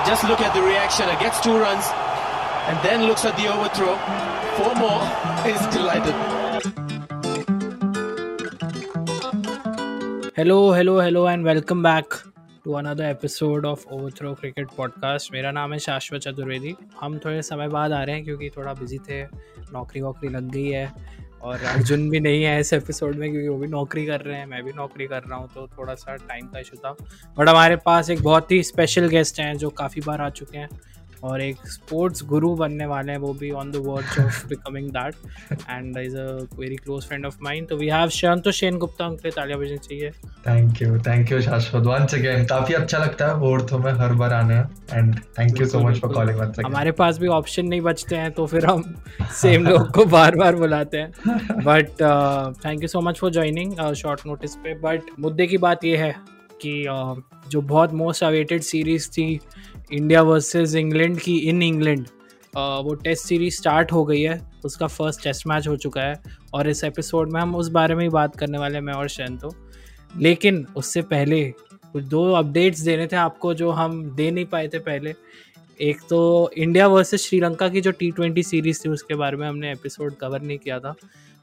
But just look at the reaction. It gets two runs and then looks at the overthrow. Four more. He's delighted. Hello, hello, hello, and welcome back to another episode of Overthrow Cricket Podcast. मेरा नाम है शाश्वत चतुर्वेदी हम थोड़े समय बाद आ रहे हैं क्योंकि थोड़ा बिज़ी थे नौकरी वोकरी लग गई है और अर्जुन भी नहीं है इस एपिसोड में क्योंकि वो भी नौकरी कर रहे हैं, मैं भी नौकरी कर रहा हूँ तो थोड़ा सा टाइम का इशू था। बट हमारे पास एक बहुत ही स्पेशल गेस्ट हैं जो काफ़ी बार आ चुके हैं। और एक स्पोर्ट्स गुरु बनने वाले हैं वो भी on the verge of becoming that and is a very close friend of mind तो वी हैव शांतो शेन गुप्ता उनके तालियाँ बजनी चाहिए। Thank you thank you Shashwat once again काफ़ी अच्छा लगता है ओर्थो में हर बार आने। And thank you so much for calling once again हमारे पास भी ऑप्शन नहीं बचते हैं तो फिर हम सेम लोग को बार बार बुलाते हैं। But thank you so much for joining short notice पे। बट मुद्दे की बात ये है कि uh, जो बहुत मोस्ट अवेटेड सीरीज़ थी इंडिया वर्सेस इंग्लैंड की इन इंग्लैंड वो टेस्ट सीरीज़ स्टार्ट हो गई है, उसका फ़र्स्ट टेस्ट मैच हो चुका है और इस एपिसोड में हम उस बारे में ही बात करने वाले हैं, मैं और शैन तो। लेकिन उससे पहले कुछ दो अपडेट्स देने थे आपको जो हम दे नहीं पाए थे पहले। एक तो इंडिया वर्सेस श्रीलंका की जो टी ट्वेंटी सीरीज़ थी, उसके बारे में हमने एपिसोड कवर नहीं किया था।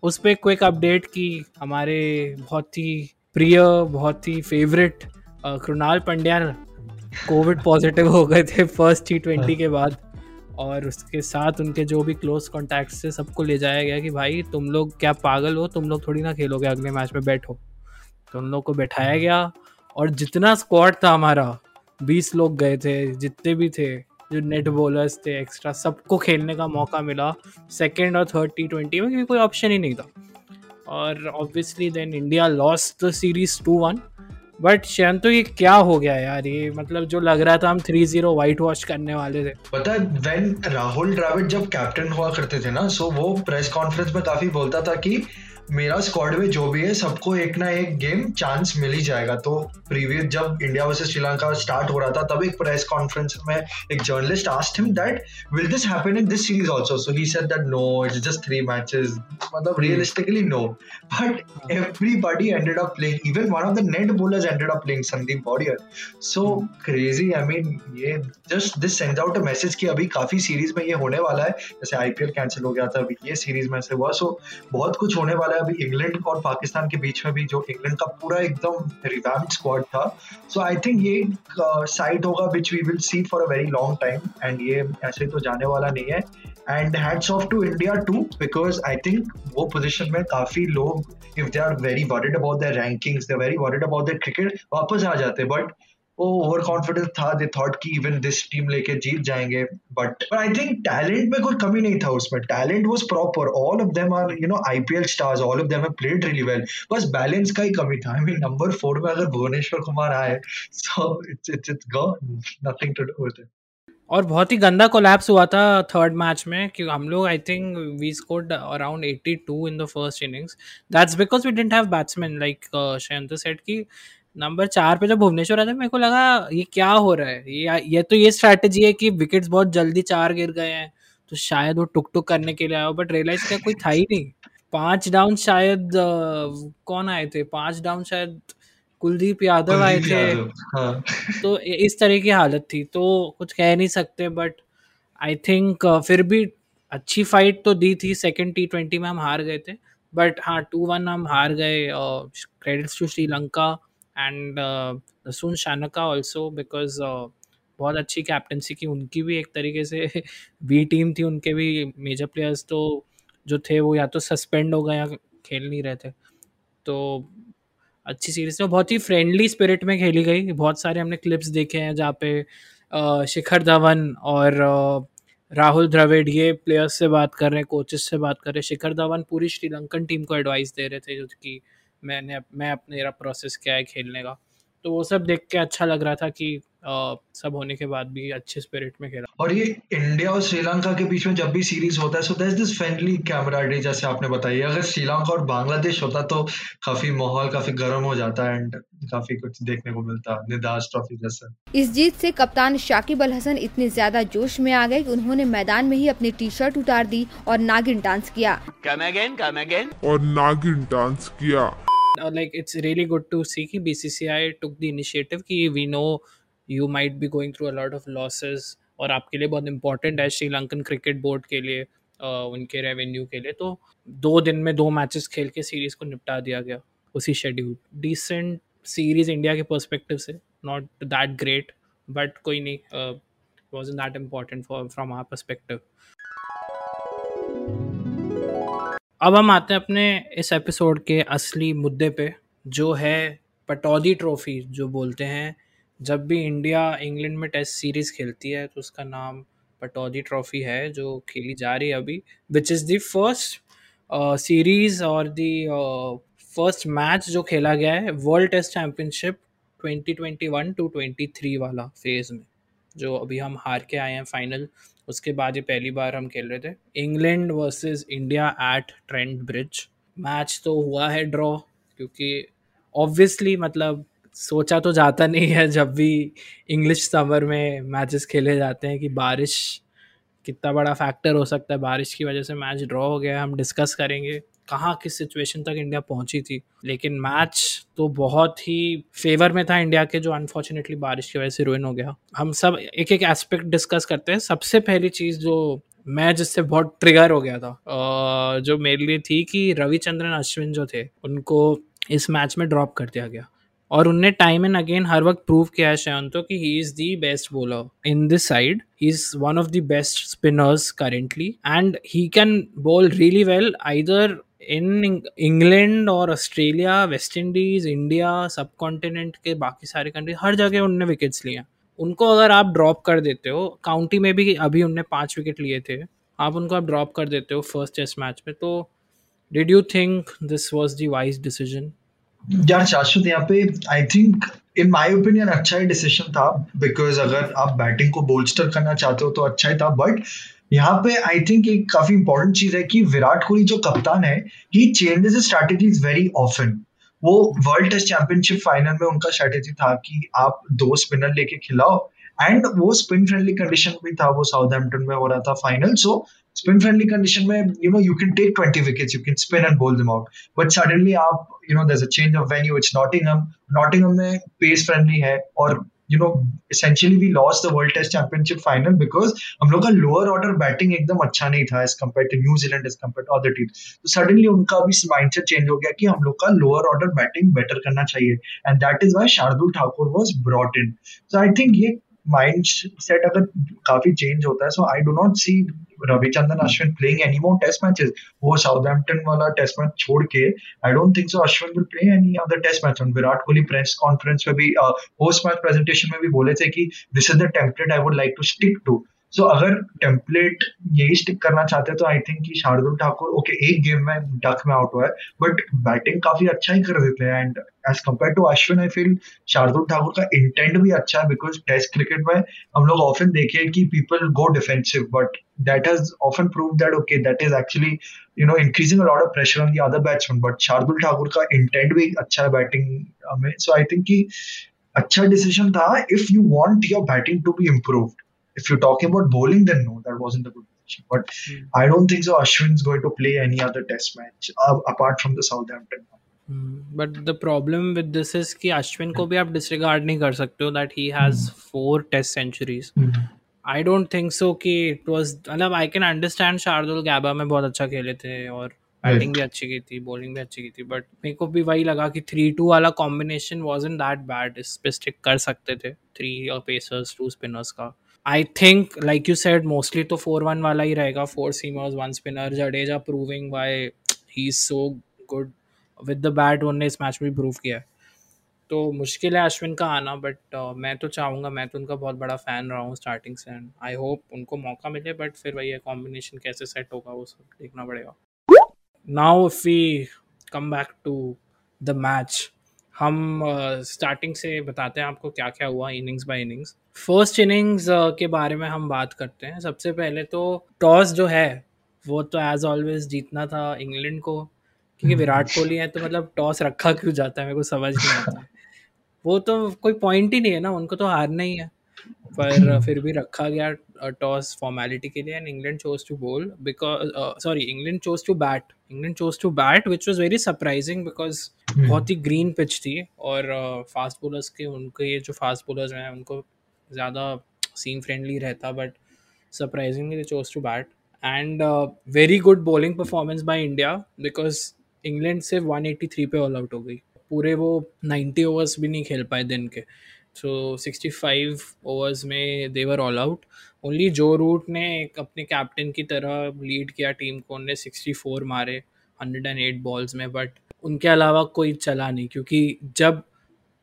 उस पर क्विक अपडेट की हमारे बहुत ही प्रिय, बहुत ही favourite Krunal Pandya Covid positive हो गए थे फ़र्स्ट टी ट्वेंटी के बाद। और उसके साथ उनके जो भी क्लोज कॉन्टैक्ट से सबको ले जाया गया कि भाई तुम लोग क्या पागल हो? तुम लोग थोड़ी ना खेलोगे अगले मैच में बैठो। तो उन लोग को बैठाया गया और जितना स्क्वाड था हमारा बीस लोग गए थे जितने भी थे जो नेट बॉलर्स थे एक्स्ट्रा सबको खेलने का मौका मिला। सेकेंड और थर्ड टी ट्वेंटी में क्योंकि कोई ऑप्शन ही नहीं था। और obviously then India lost the series two one but Shan तो ये क्या हो गया यार? ये मतलब जो लग रहा था हम थ्री ज़ीरो व्हाइट वॉश करने वाले थे। पता है व्हेन राहुल द्रविड़ जब कैप्टन हुआ करते थे ना सो वो प्रेस कॉन्फ्रेंस में काफ़ी बोलता था कि मेरा स्क्वाड में जो भी है, सबको एक ना एक गेम चांस मिल ही जाएगा। तो प्रीवियस जब इंडिया वर्सेस श्रीलंका स्टार्ट हो रहा था, तब एक प्रेस कॉन्फ्रेंस में एक journalist asked him that will this happen in this series also so he said that no it's just three matches मतलब realistically no but everybody ended up playing even one of the net bowlers ended up playing Sandeep बॉडियर so crazy I mean ये just this send out a message कि अभी काफ़ी series में ये होने वाला है। जैसे आईपीएल कैंसिल हो गया था, अभी ये सीरीज़ में से हुआ। सो बहुत कुछ होने वाला है। अभी इंग्लैंड और पाकिस्तान के बीच में भी जो इंग्लैंड का पूरा एकदम रिवैम्ड स्क्वाड था। सो आई थिंक ये साइड होगा which we will see for a very long time and ये ऐसे तो जाने वाला नहीं है। And hats off to India too because I think वो पोजिशन में काफ़ी लोग if they are very worried about their rankings they very worried about their cricket वापस आ जाते बट वो ओवर कॉन्फिडेंस था दे थॉट कि इवन दिस टीम लेके जीत जाएँगे but but I think talent में कोई कमी नहीं था उसमें। Talent was proper all of them are you know IPL stars all of them have played really well बस बैलेंस का ही कमी था। आई मीन नंबर 4 में अगर भुवनेश्वर कुमार आए so it's it's it's gone nothing to do with और बहुत ही गंदा कोलैप्स हुआ था थर्ड मैच में, कि हम लोग I think we scored around 82 in the first innings that's because we didn't have batsman like शयंत सेट की नंबर चार पे जब भुवनेश्वर आया था मेरे को लगा ये क्या हो रहा है? ये ये तो ये स्ट्रैटेजी है कि विकेट्स बहुत जल्दी चार गिर गए हैं तो शायद वो टुक टुक करने के लिए आया बट रियलाइज़ किया कोई था ही नहीं। पाँच डाउन शायद कौन आए थे? पाँच डाउन शायद कुलदीप यादव आए थे। हाँ. तो इस तरह की हालत थी तो कुछ कह नहीं सकते बट आई थिंक फिर भी अच्छी फाइट तो दी थी सेकेंड टी ट्वेंटी में हम हार गए थे बट हाँ टू वन हम हार गए और क्रेडिट्स टू श्रीलंका एंड सुन शानका ऑल्सो बिकॉज़ बहुत अच्छी कैप्टनसी की, उनकी भी एक तरीके से बी टीम थी, उनके भी मेजर प्लेयर्स तो जो थे वो या तो सस्पेंड हो गए या खेल नहीं रहे थे। तो अच्छी सीरीज़ थी बहुत ही फ्रेंडली स्पिरिट में खेली गई। बहुत सारे हमने क्लिप्स देखे हैं जहाँ पे शिखर धवन और राहुल द्रविड़ ये प्लेयर्स से बात कर रहे हैं कोचेस से बात कर रहे हैं। शिखर धवन पूरी श्रीलंकन टीम को एडवाइस दे रहे थे, जो कि मैंने मैं मेरा प्रोसेस क्या है खेलने का। तो वो सब देख के अच्छा लग रहा था कि आ, सब होने के बाद भी अच्छे स्पिरिट में खेला। और ये इंडिया और श्रीलंका के बीच में जब भी सीरीज़ होता है so that this friendly camaraderie जैसे आपने बताई। अगर श्रीलंका और बांग्लादेश होता तो काफ़ी माहौल काफ़ी गर्म हो जाता है एंड काफ़ी कुछ देखने को मिलता निदास ट्रॉफी जैसा। इस जीत से कप्तान शाकिब अल हसन इतने ज़्यादा जोश में आ गए कि उन्होंने मैदान में ही अपनी टी शर्ट उतार दी और नागिन डांस किया। कम अगेन कम अगेन और नागिन डांस किया। Uh, like it's really good to see कि BCCI took the initiative कि we know you might be going through a lot of losses और आपके लिए बहुत इंपॉर्टेंट है श्रीलंकन क्रिकेट बोर्ड के लिए उनके रेवेन्यू के लिए। तो दो दिन में दो मैचेस खेल के सीरीज़ को निपटा दिया गया उसी शेड्यूल डिसेंट सीरीज़ इंडिया के पर्सपेक्टिव से नॉट दैट ग्रेट बट कोई नहीं was that important for from our perspective अब हम आते हैं अपने इस एपिसोड के असली मुद्दे पे, जो है पटौदी ट्रॉफी, जो बोलते हैं, जब भी इंडिया इंग्लैंड में टेस्ट सीरीज़ खेलती है तो उसका नाम पटौदी ट्रॉफी है, जो खेली जा रही है अभी which is the first series और दी फ़र्स्ट मैच जो खेला गया है वर्ल्ड टेस्ट चैम्पियनशिप 2021 टू 23 वाला फ़ेज़ में, जो अभी हम हार के आए हैं फाइनल उसके बाद ये पहली बार हम खेल रहे थे। England versus India at Trent Bridge. Match तो हुआ है ड्रॉ, क्योंकि ऑब्वियसली मतलब सोचा तो जाता नहीं है जब भी इंग्लिश समर में मैचेस खेले जाते हैं कि बारिश, कितना बड़ा फैक्टर हो सकता है बारिश की वजह से मैच ड्रॉ हो गया हम डिस्कस करेंगे। कहाँ किस सिचुएशन तक इंडिया पहुँची थी। लेकिन मैच तो बहुत ही फेवर में था इंडिया के, जो अनफॉर्चुनेटली बारिश की वजह से रुइन हो गया। हम सब एक एक एस्पेक्ट डिस्कस करते हैं। सबसे पहली चीज़ जो मैं, जिससे बहुत ट्रिगर हो गया था जो मेरे लिए थी कि रविचंद्रन अश्विन जो थे, उनको इस मैच में ड्रॉप कर दिया गया। और उनने टाइम एंड अगेन हर वक्त प्रूव किया है शयंतो कि he is the best bowler in this side he is one of the best spinners currently and he can bowl really well either in England और Australia, West Indies, India subcontinent के बाकी सारे country हर जगह उनने wickets लिए। उनको अगर आप ड्रॉप कर देते हो काउंटी में भी अभी उनने पाँच विकेट लिए थे, आप उनको आप ड्रॉप कर देते हो फ़र्स्ट टेस्ट मैच में तो did you think this was the wise decision यार, शाश्वत, यहाँ पे I think in my opinion अच्छा ही डिसीज़न था बिकॉज़ अगर आप बैटिंग को बोल्स्टर करना चाहते हो तो अच्छा ही था बट यहाँ पे आई थिंक एक काफ़ी इंपॉर्टेंट चीज़ है कि विराट कोहली जो कप्तान है he changes strategy very often वो वर्ल्ड टेस्ट चैंपियनशिप फाइनल में उनका स्ट्रैटेजी था कि आप दो स्पिनर लेके खिलाओ एंड वो स्पिन फ्रेंडली कंडीशन में था, वो साउथ हेम्पटन में हो रहा था final so spin friendly condition में you know you can take twenty wickets you can spin and bowl them out but suddenly आप यू नो अ चेंज में पेस फ्रेंडली है और you know essentially we lost the world test championship final because हम लोग का lower order batting एकदम अच्छा नहीं था as compare to New Zealand as compare to other team तो सडनली उनका भी माइंड सेट चेंज हो गया कि हम लोग का लोअर ऑर्डर बैटिंग बेटर करना चाहिए. And that is why Shardul Thakur was brought in so I think ये माइंड सेट अगर काफ़ी चेंज होता है so I do not see Ravichandran Ashwin playing any more test matches वो Southampton वाला test match छोड़ के I don't think so Ashwin will play any other test match Virat Kohli press conference में भी post match presentation में भी बोले थे कि this is the template I would like to stick to so so, अगर टेम्पलेट यही stick करना चाहते हैं तो I think Shardul Thakur okay एक गेम में डक में आउट हुआ है बट बैटिंग काफ़ी अच्छा ही कर देते हैं and as compare to Ashwin I feel Shardul Thakur का इंटेंट भी अच्छा है बिकॉज़ टेस्ट क्रिकेट में हम लोग ऑफन देखे कि people go defensive but that has often prove that okay that is actually you know increasing lot of pressure on other batsman but Shardul Thakur का इंटेंट भी अच्छा है बैटिंग में सो आई थिंक कि अच्छा डिसीज़न था if you want your batting to be improved if you're talking about bowling, then no, that wasn't a good decision. But mm. I don't think so. Ashwin's going to play any other Test match uh, apart from the Southampton. But the problem with this is कि अश्विन को भी आप disregard नहीं कर सकते हो that he has four test centuries I don't think so कि it was मतलब I can understand Shardul Gabba में बहुत अच्छा खेले थे और बैटिंग भी अच्छी की थी बॉलिंग भी अच्छी की थी बट मेरे को भी वही लगा कि थ्री टू वाला combination was in that bad इस पे स्टिक कर सकते थे थ्री पेसर्स टू स्पिनर्स का I think like you said mostly तो फोर वन वाला ही रहेगा. Four seamers one spinner Jadeja proving by he is so good with the bat उनने इस मैच में प्रूव किया है. तो मुश्किल है अश्विन का आना बट uh, मैं तो चाहूँगा मैं तो उनका बहुत बड़ा फ़ैन रहा हूँ स्टार्टिंग से एंड आई होप उनको मौका मिले बट फिर वही है कॉम्बिनेशन कैसे सेट होगा वो सब देखना पड़ेगा. Now if we come back to the match हम स्टार्टिंग uh, से बताते हैं आपको क्या क्या हुआ innings by innings first innings के बारे में हम बात करते हैं। सबसे पहले तो टॉस जो है वो तो एज ऑलवेज जीतना था इंग्लैंड को क्योंकि हम्म। विराट कोहली है तो मतलब टॉस रखा क्यों जाता है मेरे को समझ नहीं आता। वो तो कोई पॉइंट ही नहीं है ना उनको तो हारना ही है। पर फिर भी रखा गया टॉस फॉर्मेलिटी के लिए and England chose to bowl because sorry England chose to bat England chose to bat which was very surprising because बहुत ही ग्रीन पिच थी और फास्ट uh, बोलर्स के उनके ये जो फास्ट बोलर्स हैं उनको ज़्यादा सीम फ्रेंडली रहता but surprisingly chose to bat and very good bowling performance by India because England सिर्फ़ 183 पे ऑल आउट हो गई। पूरे वो 90 ओवर्स भी नहीं खेल पाए दिन के। सो सिक्सटी फाइव ओवर्स में they were all out only Joe Root ने एक अपने कैप्टन की तरह लीड किया टीम को। उनने सिक्सटी फोर मारे हंड्रेड एंड एट बॉल्स में बट उनके अलावा कोई चला नहीं, क्योंकि जब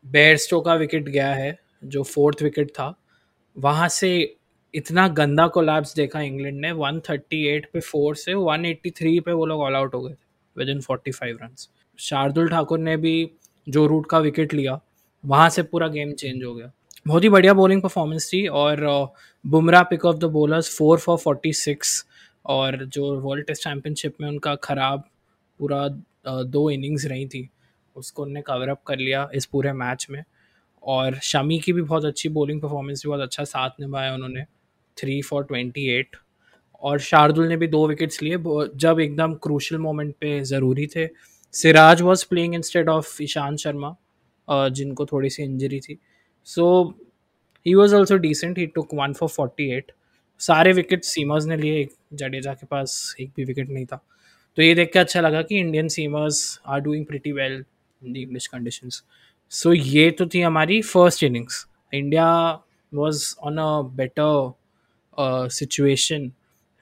बेयरस्टो का विकेट गया है, जो फोर्थ विकेट था, वहाँ से इतना गंदा कोलैप्स देखा इंग्लैंड ने। 138 पे फोर से 183 पे वो लोग ऑल आउट हो गए थे within 45 run Shardul Thakur ने भी जो रूट का विकेट लिया। वहाँ से पूरा गेम चेंज हो गया। बहुत ही बढ़िया बॉलिंग परफॉर्मेंस थी और Bumrah pick of the bowlers four for forty six और जो वर्ल्ड टेस्ट चैम्पियनशिप में उनका ख़राब पूरा दो इनिंग्स रही थी, उसको उनने कवर अप कर लिया इस पूरे मैच में। और शमी की भी बहुत अच्छी बॉलिंग परफॉर्मेंस भी बहुत अच्छा साथ निभाया उन्होंने थ्री फॉर ट्वेंटी एट और शार्दुल ने भी दो विकेट्स लिए जब एकदम क्रूशल मोमेंट पे ज़रूरी थे। Siraj was playing instead of Ishant Sharma. जिनको थोड़ी सी इंजरी थी। So he was also decent he took one for forty eight सारे विकेट सीमर्स ने लिए। एक जडेजा के पास एक भी विकेट नहीं था। तो ये देख के अच्छा लगा कि Indian seamers are doing pretty well in the English conditions so ये तो थी हमारी first innings India was on a better situation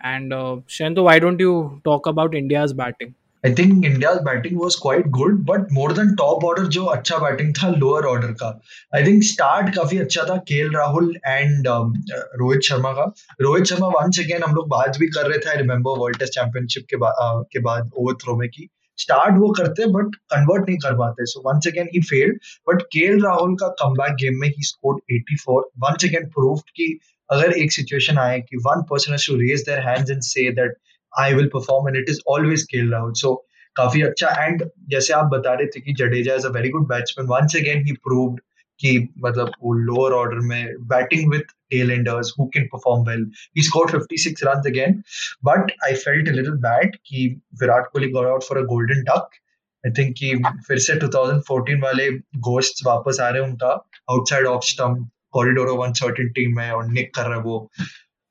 and Shan तो why don't you talk about India's batting I think India batting was quite good but more than top order जो अच्छा batting था lower order का। I think start काफ़ी अच्छा था के Rahul and Rohit Sharma का। रोहित शर्मा वंस अगेन हम लोग बात भी कर रहे थे I remember world test championship के बाद uh, के बाद ओवर थ्रो में की। स्टार्ट वो करते बट कन्वर्ट नहीं कर पाते। So once again he failed but K Rahul का कम गेम में ही स्कोर्ड 84 वंस अगेन प्रूव्ड कि अगर एक सिचुएशन आए कि one person to raise their hands and say that I will perform and it is always KL Rahul so काफ़ी अच्छा एंड जैसे आप बता रहे थे कि Jadeja is a very good batsman once again he proved कि मतलब वो लोअर ऑर्डर में batting with tailenders who can perform well. He scored 56 runs again, but I felt a little bad कि Virat Kohli got out for a golden duck. I think कि फिर से 2014 वाले ghost वापस आ रहे हैं उनका outside off stump corridor of uncertainty में और निक कर रहा है वो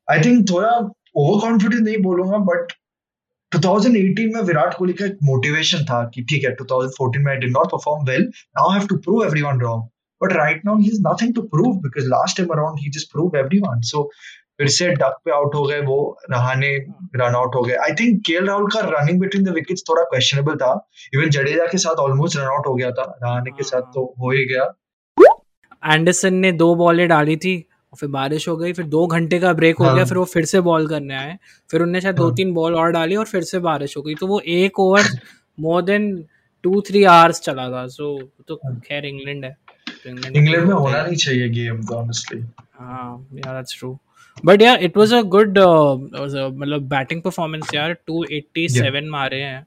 आई थिंक थोड़ा ओवर कॉन्फिडेंस नहीं बोलूँगा बट 2018 में विराट कोहली का एक मोटिवेशन था कि ठीक है 2014 में I did not perform well now have to prove everyone wrong but right now he is nothing to prove because last time around he just prove everyone so फिर से डक पे आउट हो गए वो रहाने रन आउट हो गए. I think के राहुल का रनिंग बिटवीन द विकेट्स थोड़ा क्वेश्चनेबल था. इवन जडेजा के साथ ऑलमोस्ट रन आउट हो गया था. रहाने के साथ तो हो ही गया. एंडरसन ने दो बॉलें डाली थी और फिर बारिश हो गई फिर दो घंटे का ब्रेक हो हाँ. गया फिर वो फिर से बॉल करने आए। फिर उनने शायद हाँ. दो तीन बॉल और डाली और फिर से बारिश हो गई। तो वो एक over more than two three hours चला था। सो तो हाँ। खैर इंग्लैंड है। इंग्लैंड में होना नहीं चाहिए गेम तो ऑनेस्टली हाँ yeah that's true but yeah it was a good मतलब बैटिंग परफॉर्मेंस यार। 287 मारे हैं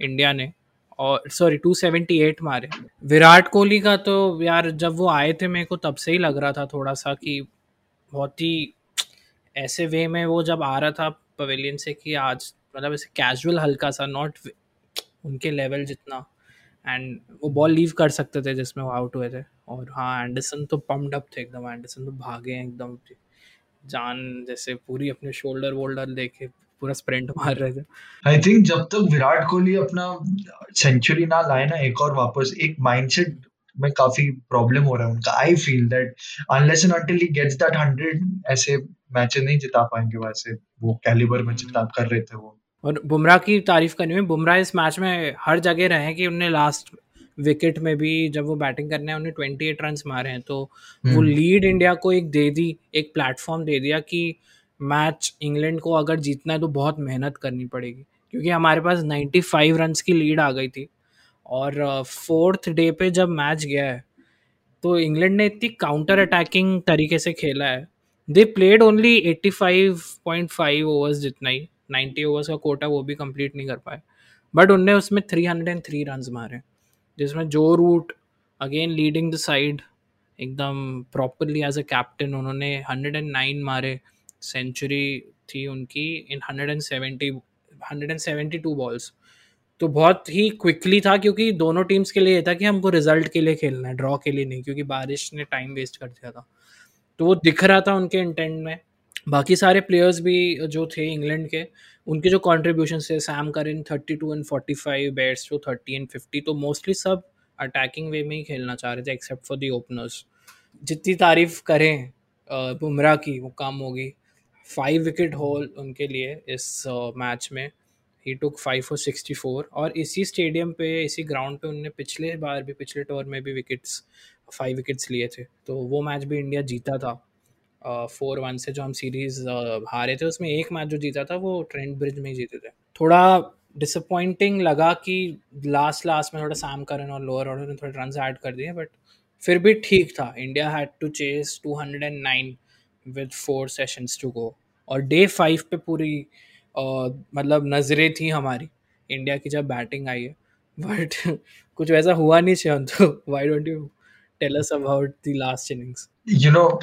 इंडिया ने। और सॉरी 278 मारे। विराट कोहली का तो यार जब वो आए थे मेरे को तब से ही लग रहा था थोड़ा सा कि बहुत ही ऐसे वे में वो जब आ रहा था पवेलियन से कि आज मतलब ऐसे कैजुअल हल्का सा नॉट उनके लेवल जितना। एंड वो बॉल लीव कर सकते थे जिसमें वो आउट हुए थे। और हाँ एंडरसन तो पम्ड अप थे एकदम। एंडरसन तो भागे हैं एकदम। जान जैसे पूरी अपने शोल्डर वोल्डर लेके पूरा स्प्रिंट मार रहे थे। आई थिंक जब तक विराट कोहली अपना सेंचुरी ना लाए ना, एक और वापस, एक माइंडसेट में काफ़ी प्रॉब्लम हो रहा है उनका। I feel that unless and until he gets that 100 ऐसे मैचेस नहीं जिता पाएँगे वैसे वो कैलिबर में जिता कर रहे थे वो। और बुमराह की तारीफ़ करनी हुई बुमराह इस मैच में हर जगह रहे कि उनने लास्ट विकेट में भी जब वो बैटिंग करने हैं उन्हें ट्वेंटी एट रन मारे हैं। तो वो लीड हम्म। इंडिया को एक दे दी एक प्लेटफॉर्म दे दिया कि मैच इंग्लैंड को अगर जीतना है तो बहुत मेहनत करनी पड़ेगी। क्योंकि हमारे पास 95 रन्स की लीड आ गई थी। और फोर्थ डे पे जब मैच गया है तो इंग्लैंड ने इतनी काउंटर अटैकिंग तरीके से खेला है। दे प्लेड ओनली 85.5 ओवर्स जितना ही 90 ओवर्स का कोटा वो भी कंप्लीट नहीं कर पाए। बट उनने उसमें 303 रन मारे, जिसमें Joe Root again leading the side एकदम प्रॉपरली एज अ कैप्टन उन्होंने 109 मारे। सेंचुरी थी उनकी इन 170 172 बॉल्स तो बहुत ही क्विकली था क्योंकि दोनों टीम्स के लिए ये था कि हमको रिज़ल्ट के लिए खेलना है ड्रॉ के लिए नहीं, क्योंकि बारिश ने टाइम वेस्ट कर दिया था। तो वो दिख रहा था उनके इंटेंट में। बाकी सारे प्लेयर्स भी जो थे इंग्लैंड के, उनके जो कॉन्ट्रीब्यूशन थे Sam Curran thirty two and forty five bats जो थर्टी एंड फिफ्टी तो मोस्टली सब अटैकिंग वे में ही खेलना चाह रहे थे एक्सेप्ट फॉर दी ओपनर्स जितनी तारीफ़ करें बुमराह की, वो कम होगी। फाइव विकेट होल उनके लिए इस मैच में। He took five for sixty four और इसी स्टेडियम पे इसी ग्राउंड पे उनने पिछले बार भी पिछले टोर में भी विकेट्स फाइव विकेट्स लिए थे। तो वो मैच भी इंडिया जीता था। फोर वन से जो हम सीरीज़ हारे थे उसमें एक मैच जो जीता था वो ट्रेंड ब्रिज में ही जीते थे। थोड़ा डिसअपॉइंटिंग लगा कि लास्ट लास्ट में थोड़ा सैम करन और लोअर ऑर्डर ने थोड़े रन ऐड कर दिए बट फिर भी ठीक था। India had to chase 209 with four sessions to go और डे फाइव पे पूरी uh, मतलब नज़रें थी हमारी इंडिया की जब बैटिंग आई है। बट कुछ वैसा हुआ नहीं चाहिए तो why don't you tell us about the last innings you know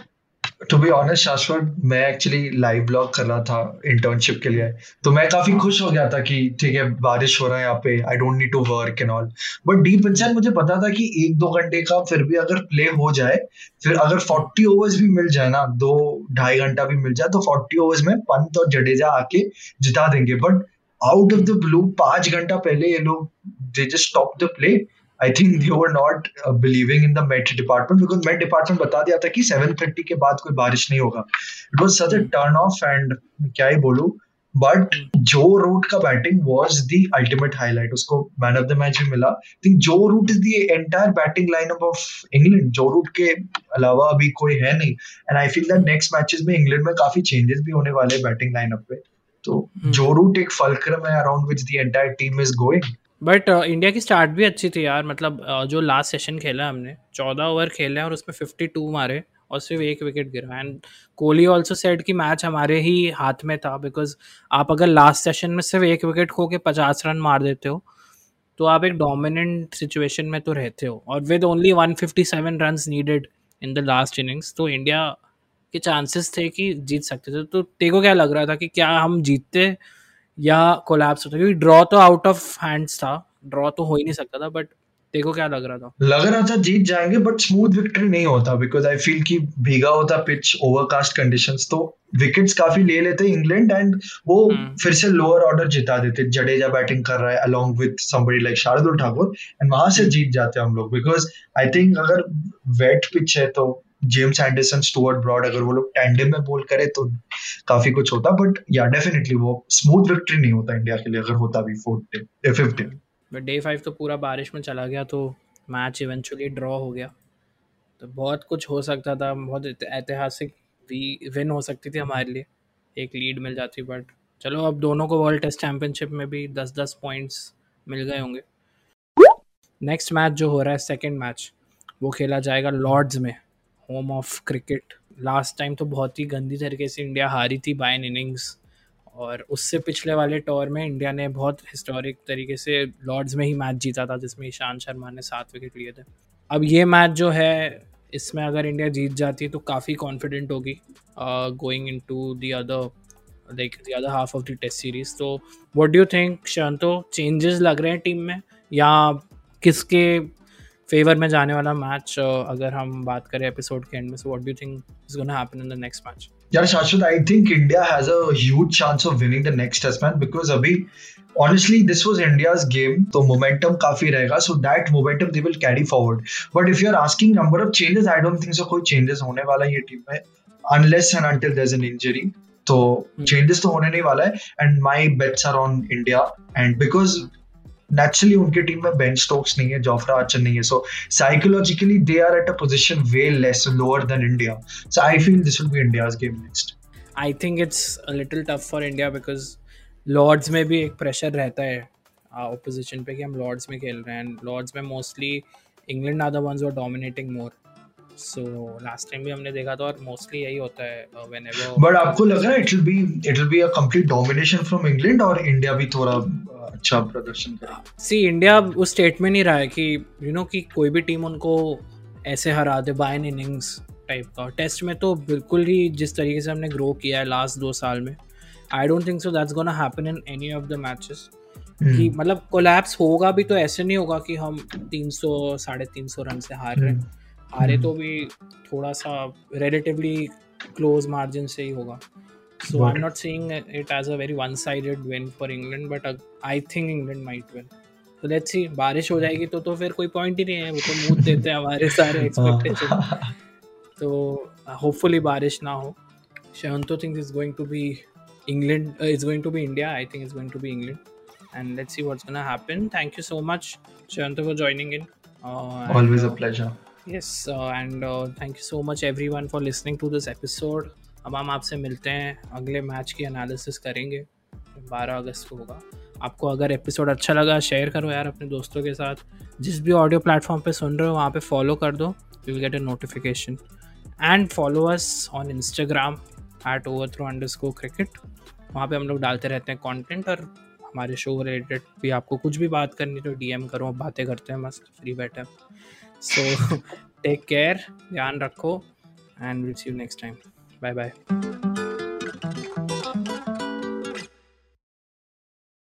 to be honest Shashwat मैं एक्चुअली लाइव ब्लॉग कर रहा था इंटर्नशिप के लिए। तो मैं काफ़ी खुश हो गया था कि ठीक है, बारिश हो रहा है यहाँ पे I don't need to work and all but deep inside मुझे पता था कि एक दो घंटे का फिर भी अगर प्ले हो जाए, फिर अगर फोर्टी ओवर्स भी मिल जाए ना, दो, ढाई घंटा भी मिल जाए तो फोर्टी ओवर्स में पंत और जडेजा आके जिता देंगे। But out of the blue पाँच घंटा पहले ये लोग they just stop the play I think they were not believing in the met department because met department बता दिया था कि सेवन थर्टी के बाद कोई बारिश नहीं होगा। It was such a turn off and क्या ही बोलू बट जो रूट का batting was the ultimate highlight उसको मैन ऑफ़ द मैच भी मिला। Think Joe Root is the entire batting lineup of England Joe Root के अलावा अभी कोई है नहीं। And I feel that next matches में इंग्लैंड में काफ़ी चेंजेस भी होने वाले बैटिंग लाइनअप पे। तो जो रूट एक फलक्रम है around which the entire team is going but India uh, की स्टार्ट भी अच्छी थी यार मतलब uh, जो लास्ट सेशन खेला हमने चौदह ओवर खेले और उसमें फिफ्टी टू मारे और सिर्फ़ एक विकेट गिरा। एंड कोहली ऑल्सो सेट कि मैच हमारे ही हाथ में था बिकॉज़ आप अगर लास्ट सेशन में सिर्फ़ एक विकेट खो के पचास रन मार देते हो तो आप एक डोमिनेंट सिचुएशन में तो रहते हो। और with only one fifty seven run needed in the last innings तो इंडिया के चांसेस थे कि जीत सकते थे। तो तेको क्या लग रहा था कि क्या हम जीतते या कोलैप्स होता क्योंकि ड्रॉ तो आउट ऑफ़ हैंड्स था ड्रॉ तो हो ही नहीं सकता था बट देखो क्या लग रहा था। लग रहा था जीत जाएँगे बट स्मूथ विक्ट्री नहीं होता बिकॉज़ आई फील कि भीगा होता पिच ओवरकास्ट कंडीशंस तो विकेट्स काफ़ी ले लेते इंग्लैंड एंड वो hmm. फिर से लोअर ऑर्डर जिता देते। जडेजा बैटिंग कर रहा है along with somebody like Shardul Thakur and वहाँ से जीत जाते हम लोग बिकॉज़ आई थिंक अगर वेट पिच है तो जेम्स एंडरसन स्टुअर्ट ब्रॉड अगर वो लोग टैंडम में बोल करे तो काफ़ी कुछ होता बट या डेफिनेटली वो स्मूथ विक्ट्री नहीं होता इंडिया के लिए अगर होता भी fourth day fifth day but day five तो पूरा बारिश में चला गया तो मैच इवेंचुअली ड्रॉ हो गया। तो बहुत कुछ हो सकता था, बहुत ऐतिहासिक भी विन हो सकती थी हमारे लिए। एक लीड मिल जाती बट चलो अब दोनों को वर्ल्ड टेस्ट चैंपियनशिप में भी दस दस पॉइंट्स मिल गए होंगे। नेक्स्ट मैच जो हो रहा है सेकेंड मैच वो खेला जाएगा लॉर्ड्स में। Home of cricket last time तो बहुत ही गंदी तरीके से इंडिया हारी थी बाय इनिंग्स और उससे पिछले वाले टॉर में इंडिया ने बहुत हिस्टोरिक तरीके से लॉर्ड्स में ही मैच जीता था, जिसमें ईशान शर्मा ने सात विकेट लिए थे। अब ये मैच जो है, इसमें अगर इंडिया जीत जाती है तो काफ़ी कॉन्फिडेंट होगी going in to the other like the other half of the test series तो what do think Shanto changes लग रहे हैं टीम में, या किसके फेवर में जाने वाला मैच अगर हम बात करें एपिसोड के एंड में so what do you think is gonna happen in the next match यार Shashwat I think India has a huge chance of winning the next test match because अभी honestly this was india's game तो momentum काफ़ी रहेगा so that momentum they will carry forward but if you're asking number of changes i don't think so कोई changes होने वाला ये team में unless and until there's an injury तो changes तो होने नहीं वाला है and my bets are on India and because naturally उनके टीम में बेंच स्टोक्स नहीं है जोफ्रा आर्चर नहीं है. So psychologically they are at a position way less lower than India so I feel this will be India's game next I think it's little tough for India because Lord's में भी एक pressure रहता है opposition पे कि हम Lord's में खेल रहे हैं. एंड लॉर्ड्स में mostly England are the ones were dominating more so last time भी हमने देखा था और मोस्टली यही होता है व्हेनेवर बट आपको लग रहा है it will be it will be a complete domination from England और इंडिया भी थोड़ा अच्छा प्रदर्शन करेगा सी इंडिया उस स्टेट में नहीं रहा है कि यू you नो know, कि कोई भी टीम उनको ऐसे हरा दे बाय इनिंग्स टाइप का टेस्ट में तो बिल्कुल ही जिस तरीके से हमने ग्रो किया है लास्ट दो साल में I don't think so that's gonna happen in any of the matches कि hmm. मतलब कोलैप्स होगा भी तो ऐसे नहीं होगा कि हम 300 साढ़े तीन सौ रन से हार रहे हैं hmm. आ रहे तो भी थोड़ा सा रिलेटिवली क्लोज मार्जिन से ही होगा। So I am not seeing it as a very one sided win for England but I think England might win तो लेट्स सी बारिश हो जाएगी तो तो फिर कोई पॉइंट ही नहीं है। वो तो मूड देते हैं हमारे सारे एक्सपेक्टेशन तो होपफुली बारिश ना हो। शेहंतो think is going to be England is going to be India I think is going to be England and let's see what's gonna happen thank you so much शेहंतो for joining in always a pleasure Yes, and thank you so much everyone for listening to this episode अब हम आपसे मिलते हैं अगले match की analysis करेंगे 12 अगस्त को होगा। आपको अगर एपिसोड अच्छा लगा शेयर करो यार अपने दोस्तों के साथ। जिस भी ऑडियो प्लेटफॉर्म पे सुन रहे हो वहाँ पे फॉलो कर दो you will get a notification and follow us on Instagram at over through underscore cricket वहाँ पर हम लोग डालते रहते हैं कंटेंट और हमारे शो रिलेटेड भी। आपको कुछ भी बात करनी तो डीएम करो बातें करते हैं मस्त फ्री बैठे so take care and we'll see you next time. Bye bye